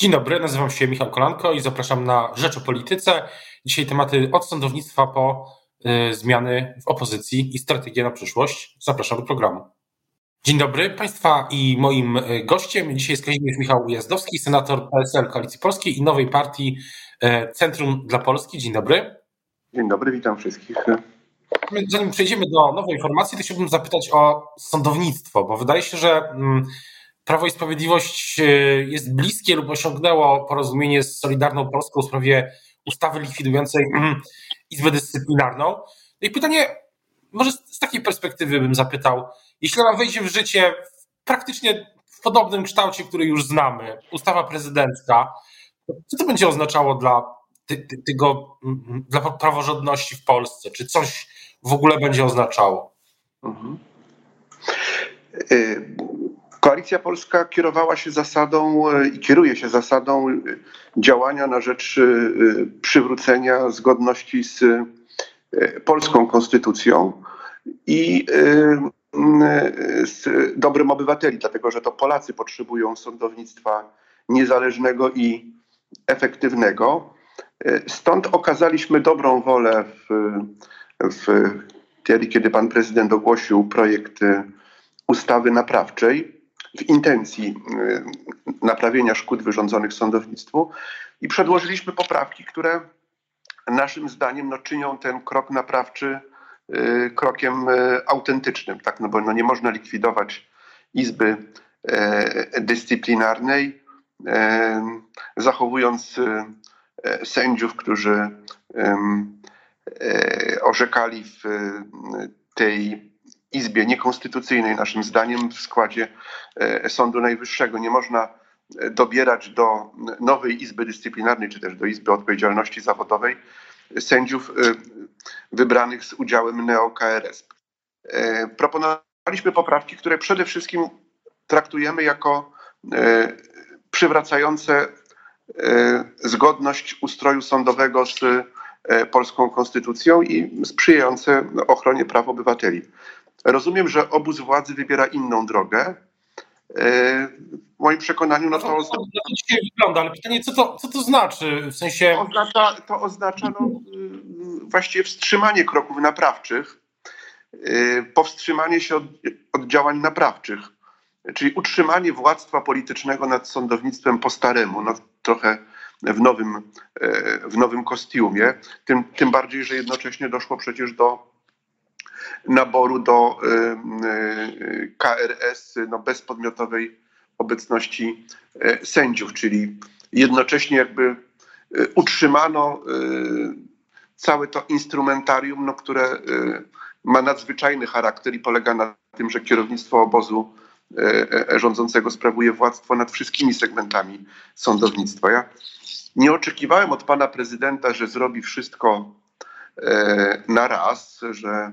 Dzień dobry, nazywam się Michał Kolanko i zapraszam na Rzecz o Polityce. Dzisiaj tematy od sądownictwa po y, zmiany w opozycji i strategię na przyszłość. Zapraszam do programu. Dzień dobry Państwa i moim y, gościem dzisiaj jest Kazimierz Michał Ujazdowski, senator PSL Koalicji Polskiej i nowej partii y, Centrum dla Polski. Dzień dobry. Dzień dobry, witam wszystkich. Zanim przejdziemy do nowej informacji, to chciałbym zapytać o sądownictwo, bo wydaje się, że mm, Prawo i Sprawiedliwość e, jest bliskie lub osiągnęło porozumienie z Solidarną Polską w sprawie ustawy likwidującej mm, Izbę Dyscyplinarną. No i pytanie, może z takiej perspektywy bym zapytał, jeśli ona wejdzie w życie praktycznie w podobnym kształcie, który już znamy, ustawa prezydencka, co to będzie oznaczało dla tego, dla praworządności w Polsce? Czy coś w ogóle będzie oznaczało? Mhm. Y, Koalicja Polska kierowała się zasadą e, i kieruje się zasadą e, działania na rzecz e, przywrócenia zgodności z polską konstytucją i z dobrem obywateli, dlatego że to Polacy potrzebują sądownictwa niezależnego i efektywnego. Stąd okazaliśmy dobrą wolę w, w wtedy, kiedy pan prezydent ogłosił projekt ustawy naprawczej w intencji y, naprawienia szkód wyrządzonych sądownictwu i przedłożyliśmy poprawki, które naszym zdaniem no, czynią ten krok naprawczy y, krokiem y, autentycznym, tak? no bo no, nie można likwidować Izby Dyscyplinarnej, zachowując sędziów, którzy orzekali w tej Izbie niekonstytucyjnej, naszym zdaniem, w składzie e, Sądu Najwyższego. Nie można e, dobierać do nowej Izby Dyscyplinarnej, czy też do Izby Odpowiedzialności Zawodowej sędziów e, wybranych z udziałem neo-KRS. Proponowaliśmy poprawki, które przede wszystkim traktujemy jako przywracające zgodność ustroju sądowego z polską konstytucją i sprzyjające ochronie praw obywateli. Rozumiem, że obóz władzy wybiera inną drogę. E, w moim przekonaniu, no to. No to, wygląda, ale pytanie, co to, co to znaczy? W sensie. To oznacza, to oznacza no, właściwie wstrzymanie kroków naprawczych, e, powstrzymanie się od, od działań naprawczych, czyli utrzymanie władztwa politycznego nad sądownictwem po staremu, no, trochę w nowym, e, w nowym kostiumie. Tym, tym bardziej, że jednocześnie doszło przecież do naboru do y, y, KRS no, bez podmiotowej obecności y, sędziów, czyli jednocześnie jakby utrzymano całe to instrumentarium, no, które ma nadzwyczajny charakter i polega na tym, że kierownictwo obozu rządzącego sprawuje władztwo nad wszystkimi segmentami sądownictwa. Ja nie oczekiwałem od pana prezydenta, że zrobi wszystko na raz, że E,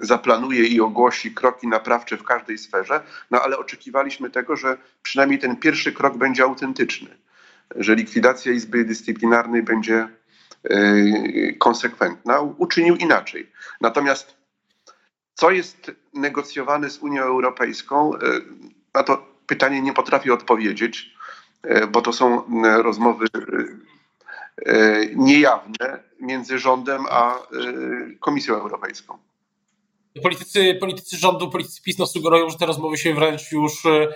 zaplanuje i ogłosi kroki naprawcze w każdej sferze, no ale oczekiwaliśmy tego, że przynajmniej ten pierwszy krok będzie autentyczny, że likwidacja Izby Dyscyplinarnej będzie e, konsekwentna. Uczynił inaczej. Natomiast co jest negocjowane z Unią Europejską, e, na to pytanie nie potrafię odpowiedzieć, bo to są rozmowy niejawne między rządem a Komisją Europejską. Politycy, politycy rządu, politycy PiS no, sugerują, że te rozmowy się wręcz już e,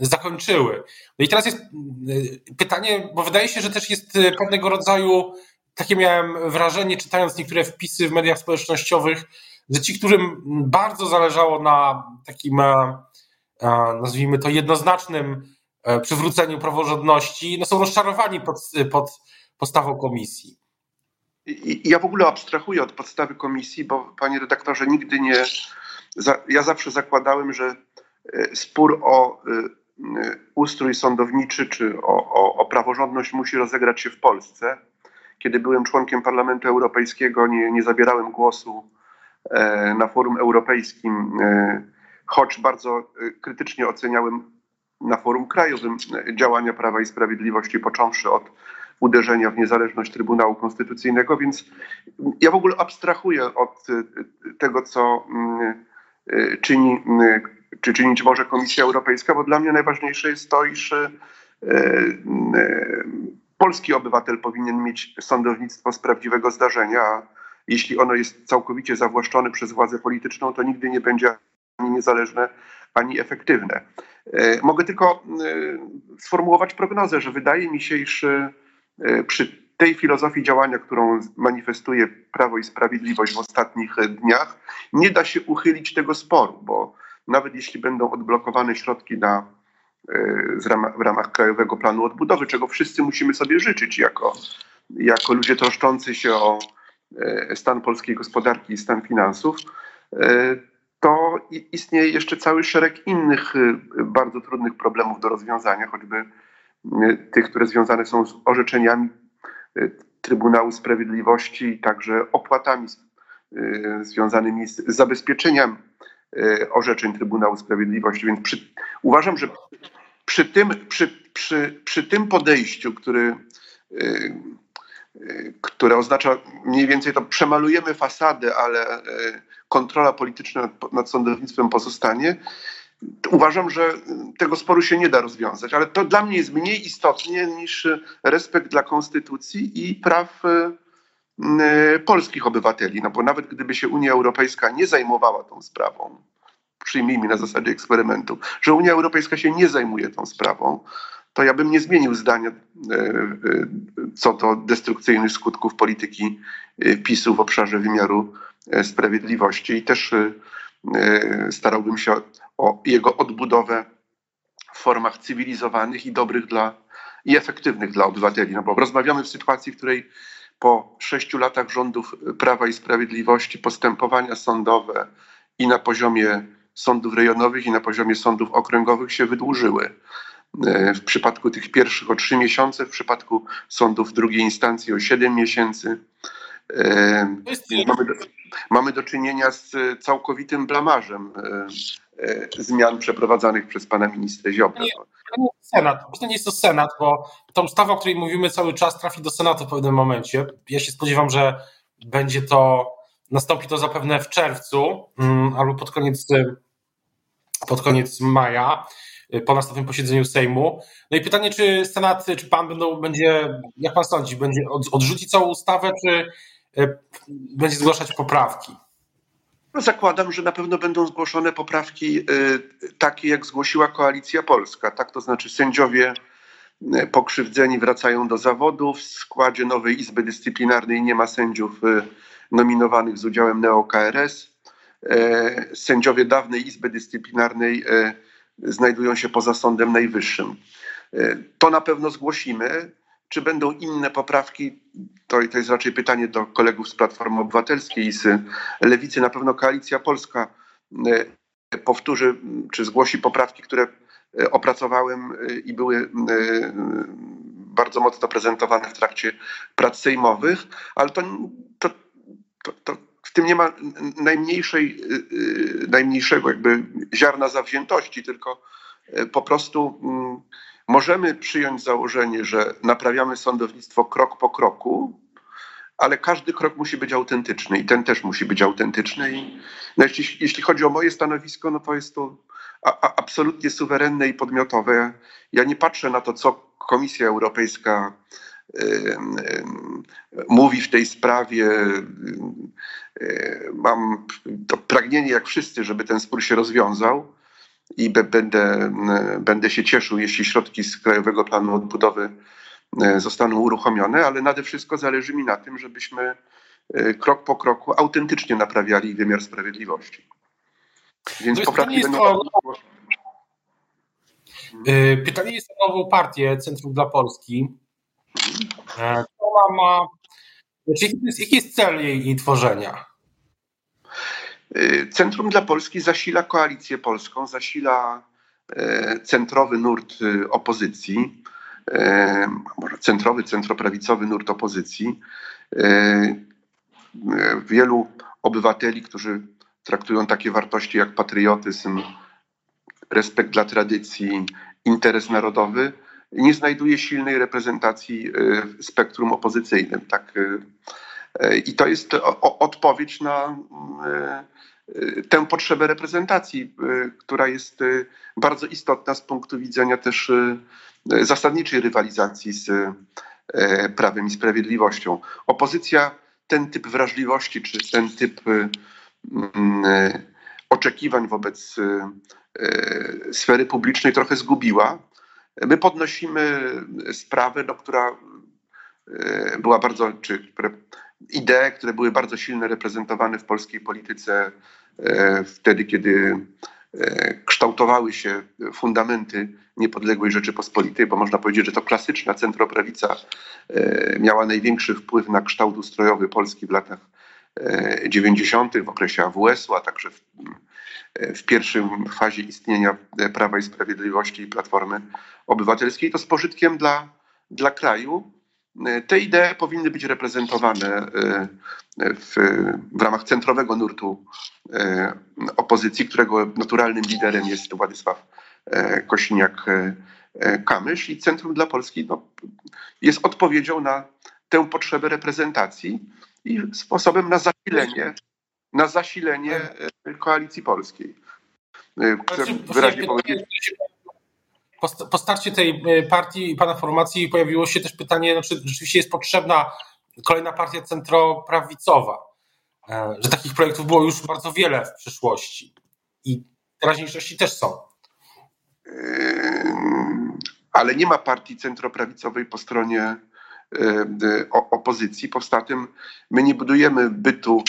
zakończyły. No i teraz jest e, pytanie, bo wydaje się, że też jest e, pewnego rodzaju, takie miałem wrażenie, czytając niektóre wpisy w mediach społecznościowych, że ci, którym bardzo zależało na takim, nazwijmy to, jednoznacznym przywróceniu praworządności, no są rozczarowani pod, pod postawą komisji. Ja w ogóle abstrahuję od podstawy komisji, bo panie redaktorze, nigdy nie. Ja zawsze zakładałem, że e, spór o e, e, ustrój sądowniczy czy o, o, o praworządność musi rozegrać się w Polsce. Kiedy byłem członkiem Parlamentu Europejskiego, nie, nie zabierałem głosu na forum europejskim, choć bardzo krytycznie oceniałem na forum krajowym działania Prawa i Sprawiedliwości, począwszy od uderzenia w niezależność Trybunału Konstytucyjnego, więc ja w ogóle abstrahuję od y, tego, co y, czyni, y, czy czynić może Komisja Europejska, bo dla mnie najważniejsze jest to, iż polski obywatel powinien mieć sądownictwo z prawdziwego zdarzenia, a jeśli ono jest całkowicie zawłaszczone przez władzę polityczną, to nigdy nie będzie ani niezależne, ani efektywne. Mogę tylko sformułować prognozę, że wydaje mi się, iż przy tej filozofii działania, którą manifestuje Prawo i Sprawiedliwość w ostatnich dniach, nie da się uchylić tego sporu, bo nawet jeśli będą odblokowane środki na, e, w ramach Krajowego Planu Odbudowy, czego wszyscy musimy sobie życzyć jako, jako ludzie troszczący się o e, stan polskiej gospodarki i stan finansów, e, to istnieje jeszcze cały szereg innych bardzo trudnych problemów do rozwiązania, choćby tych, które związane są z orzeczeniami Trybunału Sprawiedliwości także opłatami y, związanymi z zabezpieczeniem y, orzeczeń Trybunału Sprawiedliwości. Więc przy, uważam, że przy tym, przy, przy, przy tym podejściu, który, y, które oznacza mniej więcej to przemalujemy fasadę, ale kontrola polityczna nad sądownictwem pozostanie, uważam, że tego sporu się nie da rozwiązać, ale to dla mnie jest mniej istotnie niż respekt dla konstytucji i praw e, e, polskich obywateli. No bo nawet gdyby się Unia Europejska nie zajmowała tą sprawą, przyjmijmy na zasadzie eksperymentu, że Unia Europejska się nie zajmuje tą sprawą, to ja bym nie zmienił zdania e, co do destrukcyjnych skutków polityki PiSu w obszarze wymiaru sprawiedliwości i też starałbym się o jego odbudowę w formach cywilizowanych i dobrych dla i efektywnych dla obywateli. No bo rozmawiamy w sytuacji, w której po sześciu latach rządów Prawa i Sprawiedliwości postępowania sądowe i na poziomie sądów rejonowych i na poziomie sądów okręgowych się wydłużyły. W przypadku tych pierwszych o trzy miesiące, w przypadku sądów drugiej instancji o siedem miesięcy. Mamy do, mamy do czynienia z całkowitym blamarzem E, zmian przeprowadzanych przez pana ministra Ziobrę. Nie, nie Senat. Myślę, nie jest to Senat, bo ta ustawa, o której mówimy cały czas, trafi do Senatu w pewnym momencie. Ja się spodziewam, że będzie to, nastąpi to zapewne w czerwcu mm, albo pod koniec, pod koniec maja po następnym posiedzeniu Sejmu. No i pytanie, czy Senat, czy pan będą, będzie, jak pan sądzi, będzie odrzuci całą ustawę, czy będzie zgłaszać poprawki? No zakładam, że na pewno będą zgłoszone poprawki y, takie, jak zgłosiła Koalicja Polska. Tak, to znaczy sędziowie y, pokrzywdzeni wracają do zawodu. W składzie nowej Izby Dyscyplinarnej nie ma sędziów nominowanych z udziałem neo-KRS. Sędziowie dawnej Izby Dyscyplinarnej znajdują się poza Sądem Najwyższym. To na pewno zgłosimy. Czy będą inne poprawki? To, to jest raczej pytanie do kolegów z Platformy Obywatelskiej i z Lewicy. Na pewno Koalicja Polska e, powtórzy, czy zgłosi poprawki, które e, opracowałem e, i były bardzo mocno prezentowane w trakcie prac sejmowych, ale to, to, to, to w tym nie ma najmniejszej, najmniejszego jakby ziarna zawziętości, tylko po prostu mm, Możemy przyjąć założenie, że naprawiamy sądownictwo krok po kroku, ale każdy krok musi być autentyczny i ten też musi być autentyczny. I, no jeśli, jeśli chodzi o moje stanowisko, no to jest to a, a, absolutnie suwerenne i podmiotowe. Ja nie patrzę na to, co Komisja Europejska y, y, mówi w tej sprawie. Y, mam to pragnienie, jak wszyscy, żeby ten spór się rozwiązał i będę, będę się cieszył, jeśli środki z Krajowego Planu Odbudowy e, zostaną uruchomione, ale nade wszystko zależy mi na tym, żebyśmy e, krok po kroku autentycznie naprawiali wymiar sprawiedliwości. Więc poprawki będą... O... E, pytanie jest o nową partię Centrum dla Polski. Ona ma... Znaczy, jaki, jest, jaki jest cel jej, jej tworzenia? Y, Centrum dla Polski zasila koalicję polską, zasila y, centrowy nurt y, opozycji, może centrowy, centroprawicowy nurt opozycji. Wielu obywateli, którzy traktują takie wartości jak patriotyzm, respekt dla tradycji, interes narodowy, nie znajduje silnej reprezentacji w spektrum opozycyjnym. Tak? I to jest odpowiedź na tę potrzebę reprezentacji, która jest bardzo istotna z punktu widzenia też zasadniczej rywalizacji z Prawem i Sprawiedliwością. Opozycja ten typ wrażliwości, czy ten typ oczekiwań wobec sfery publicznej trochę zgubiła. My podnosimy sprawę, no, która e, była bardzo, czy idee, które były bardzo silnie reprezentowane w polskiej polityce e, wtedy, kiedy e, kształtowały się fundamenty niepodległej Rzeczypospolitej, bo można powiedzieć, że to klasyczna centroprawica miała największy wpływ na kształt ustrojowy Polski w latach 90., w okresie AWS-u, a także w, w pierwszym fazie istnienia Prawa i Sprawiedliwości i Platformy Obywatelskiej, to z pożytkiem dla, dla kraju. Te idee powinny być reprezentowane e, w, w ramach centrowego nurtu e, opozycji, którego naturalnym liderem jest Władysław e, Kosiniak-Kamysz i Centrum dla Polski no, jest odpowiedzią na tę potrzebę reprezentacji i sposobem na zasilenie, na zasilenie koalicji polskiej. Wyraźnie powiedzieć. Po starcie tej partii, pana formacji pojawiło się też pytanie, czy znaczy, rzeczywiście jest potrzebna kolejna partia centroprawicowa, e, że takich projektów było już bardzo wiele w przyszłości i teraźniejszości też są. Ale nie ma partii centroprawicowej po stronie E, opozycji. Poza my nie budujemy bytu,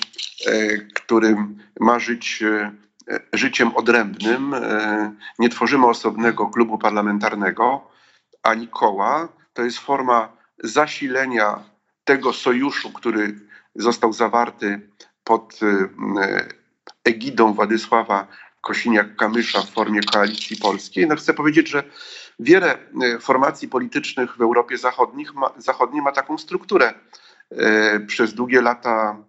e, którym ma żyć e, życiem odrębnym. Nie tworzymy osobnego klubu parlamentarnego ani koła. To jest forma zasilenia tego sojuszu, który został zawarty pod egidą Władysława Kosiniak-Kamysza w formie koalicji polskiej. No chcę powiedzieć, że wiele e, formacji politycznych w Europie Zachodnich ma, zachodniej ma taką strukturę. E, przez długie lata e,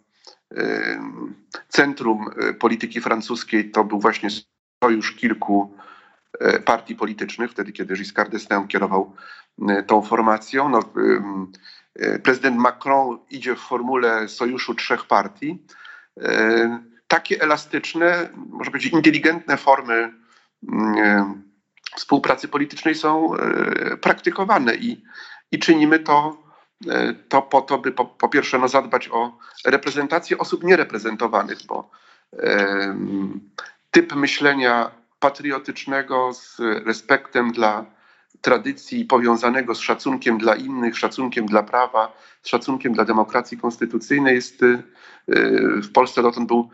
centrum polityki francuskiej to był właśnie sojusz kilku partii politycznych, wtedy kiedy Giscard d'Estaing kierował tą formacją. No, prezydent Macron idzie w formule sojuszu trzech partii. Takie elastyczne, można powiedzieć inteligentne formy współpracy politycznej są praktykowane i, i czynimy to, to po to, by po, po pierwsze no, zadbać o reprezentację osób niereprezentowanych, bo e, typ myślenia patriotycznego z respektem dla tradycji powiązanego z szacunkiem dla innych, szacunkiem dla prawa, szacunkiem dla demokracji konstytucyjnej jest w Polsce dotąd był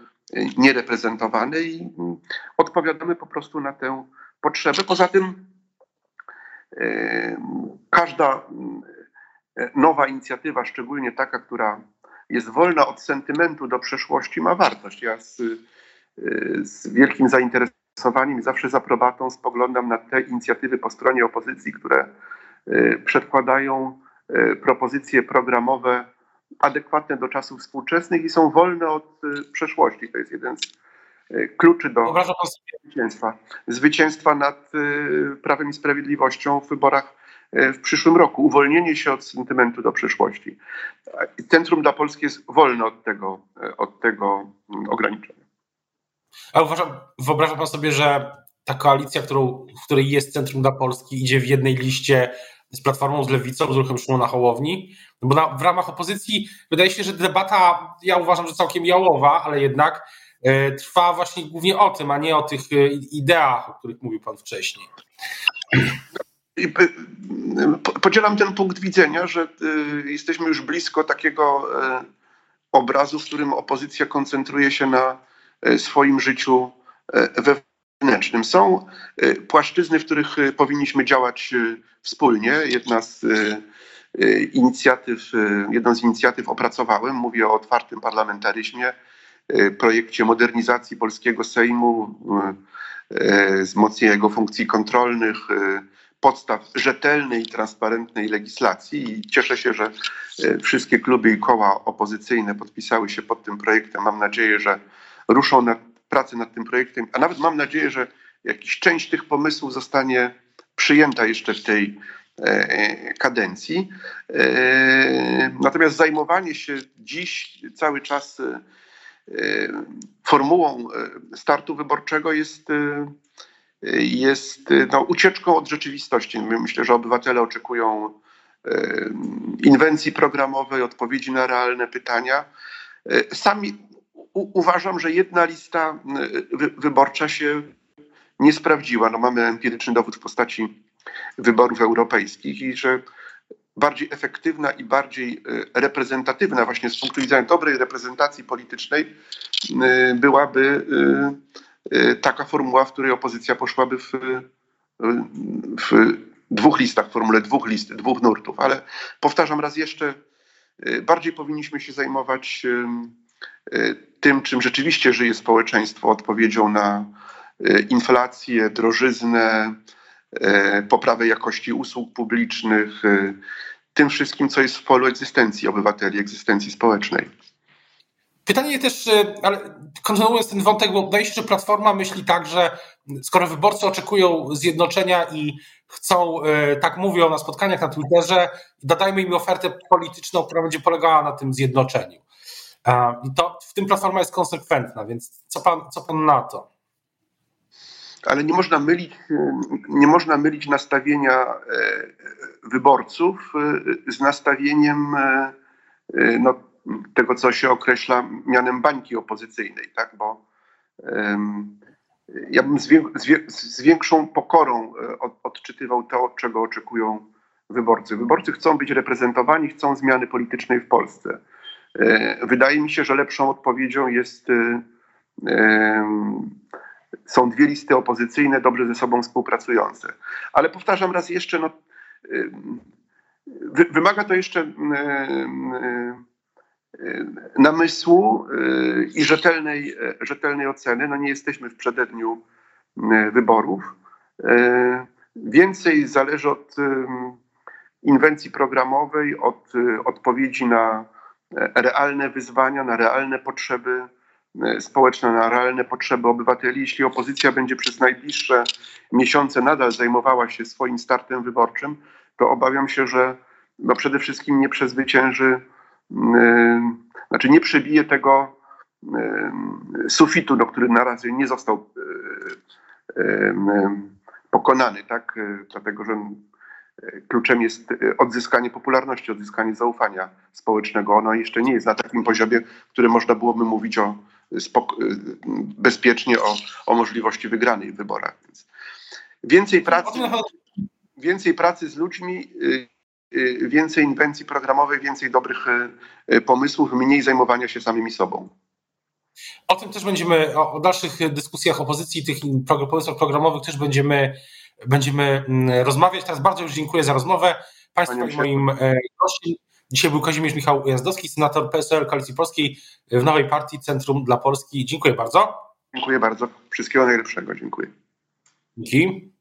niereprezentowany i odpowiadamy po prostu na tę potrzeby. Poza tym każda nowa inicjatywa, szczególnie taka, która jest wolna od sentymentu do przeszłości, ma wartość. Ja z, z wielkim zainteresowaniem i zawsze z aprobatą spoglądam na te inicjatywy po stronie opozycji, które przedkładają propozycje programowe adekwatne do czasów współczesnych i są wolne od przeszłości. To jest jeden z E, kluczy do zwycięstwa. Zwycięstwa nad e, Prawem i Sprawiedliwością w wyborach e, w przyszłym roku. Uwolnienie się od sentymentu do przyszłości. Centrum dla Polski jest wolne od tego, od tego mm, ograniczenia. A uważam, wyobraża pan sobie, że ta koalicja, którą, w której jest Centrum dla Polski, idzie w jednej liście z Platformą, z Lewicą, z ruchem Szymona Hołowni? No bo na, w ramach opozycji wydaje się, że debata, ja uważam, że całkiem jałowa, ale jednak E, trwa właśnie głównie o tym, a nie o tych e, ideach, o których mówił Pan wcześniej. Podzielam ten punkt widzenia, że e, jesteśmy już blisko takiego obrazu, w którym opozycja koncentruje się na swoim życiu wewnętrznym. Są płaszczyzny, w których powinniśmy działać wspólnie. Jedna z inicjatyw, jedną z inicjatyw opracowałem, mówię o otwartym parlamentaryzmie, projekcie modernizacji polskiego Sejmu, wzmocnienia jego funkcji kontrolnych, podstaw rzetelnej i transparentnej legislacji i cieszę się, że wszystkie kluby i koła opozycyjne podpisały się pod tym projektem. Mam nadzieję, że ruszą nad, pracę nad tym projektem, a nawet mam nadzieję, że jakiś część tych pomysłów zostanie przyjęta jeszcze w tej kadencji. Natomiast zajmowanie się dziś cały czas formułą startu wyborczego jest, jest no, ucieczką od rzeczywistości. Myślę, że obywatele oczekują inwencji programowej, odpowiedzi na realne pytania. Sami uważam, że jedna lista wyborcza się nie sprawdziła. No, mamy empiryczny dowód w postaci wyborów europejskich i że bardziej efektywna i bardziej e, reprezentatywna, właśnie z punktu widzenia dobrej reprezentacji politycznej, e, byłaby e, taka formuła, w której opozycja poszłaby w, w dwóch listach, w formule dwóch list, dwóch nurtów. Ale powtarzam raz jeszcze, bardziej powinniśmy się zajmować tym, czym rzeczywiście żyje społeczeństwo, odpowiedzią na inflację, drożyznę, poprawę jakości usług publicznych, tym wszystkim, co jest w polu egzystencji obywateli, egzystencji społecznej. Pytanie też, e, ale kontynuując ten wątek, bo wydaje się, że Platforma myśli tak, że skoro wyborcy oczekują zjednoczenia i chcą, tak mówią na spotkaniach na Twitterze, dodajmy im ofertę polityczną, która będzie polegała na tym zjednoczeniu. I to w tym Platforma jest konsekwentna, więc co pan, co pan na to? ale nie można mylić, nie można mylić nastawienia e, wyborców e, z nastawieniem e, no, tego, co się określa mianem bańki opozycyjnej, tak? bo um, ja bym z, wie, z, większą pokorą od, odczytywał to, czego oczekują wyborcy. Wyborcy chcą być reprezentowani, chcą zmiany politycznej w Polsce. Wydaje mi się, że lepszą odpowiedzią jest są dwie listy opozycyjne, dobrze ze sobą współpracujące. Ale powtarzam raz jeszcze, no, wymaga to jeszcze namysłu y, i rzetelnej, rzetelnej oceny. No nie jesteśmy w przededniu wyborów. Y, więcej zależy od inwencji programowej, od y, odpowiedzi na realne wyzwania, na realne potrzeby E, społeczne, na realne potrzeby obywateli. Jeśli opozycja będzie przez najbliższe miesiące nadal zajmowała się swoim startem wyborczym, to obawiam się, że no przede wszystkim nie przezwycięży, znaczy nie przebije tego yy, sufitu, no, który na razie nie został yy, pokonany, tak? Dlatego, że kluczem jest odzyskanie popularności, odzyskanie zaufania społecznego. Ono jeszcze nie jest na takim poziomie, w którym można byłoby mówić o bezpiecznie o, o możliwości wygranej w wyborach. Więc więcej pracy, więcej pracy z ludźmi, więcej inwencji programowej, więcej dobrych y, pomysłów, mniej zajmowania się samymi sobą. O tym też będziemy, o, dalszych dyskusjach opozycji, tych pomysłach programowych też będziemy, będziemy mm, rozmawiać. Teraz bardzo już dziękuję za rozmowę. Państwu i moim e, gościem Dzisiaj był Kazimierz Michał Jazdowski, senator PSL Koalicji Polskiej w nowej partii Centrum dla Polski. Dziękuję bardzo. Dziękuję bardzo. Wszystkiego najlepszego. Dziękuję. Dzięki.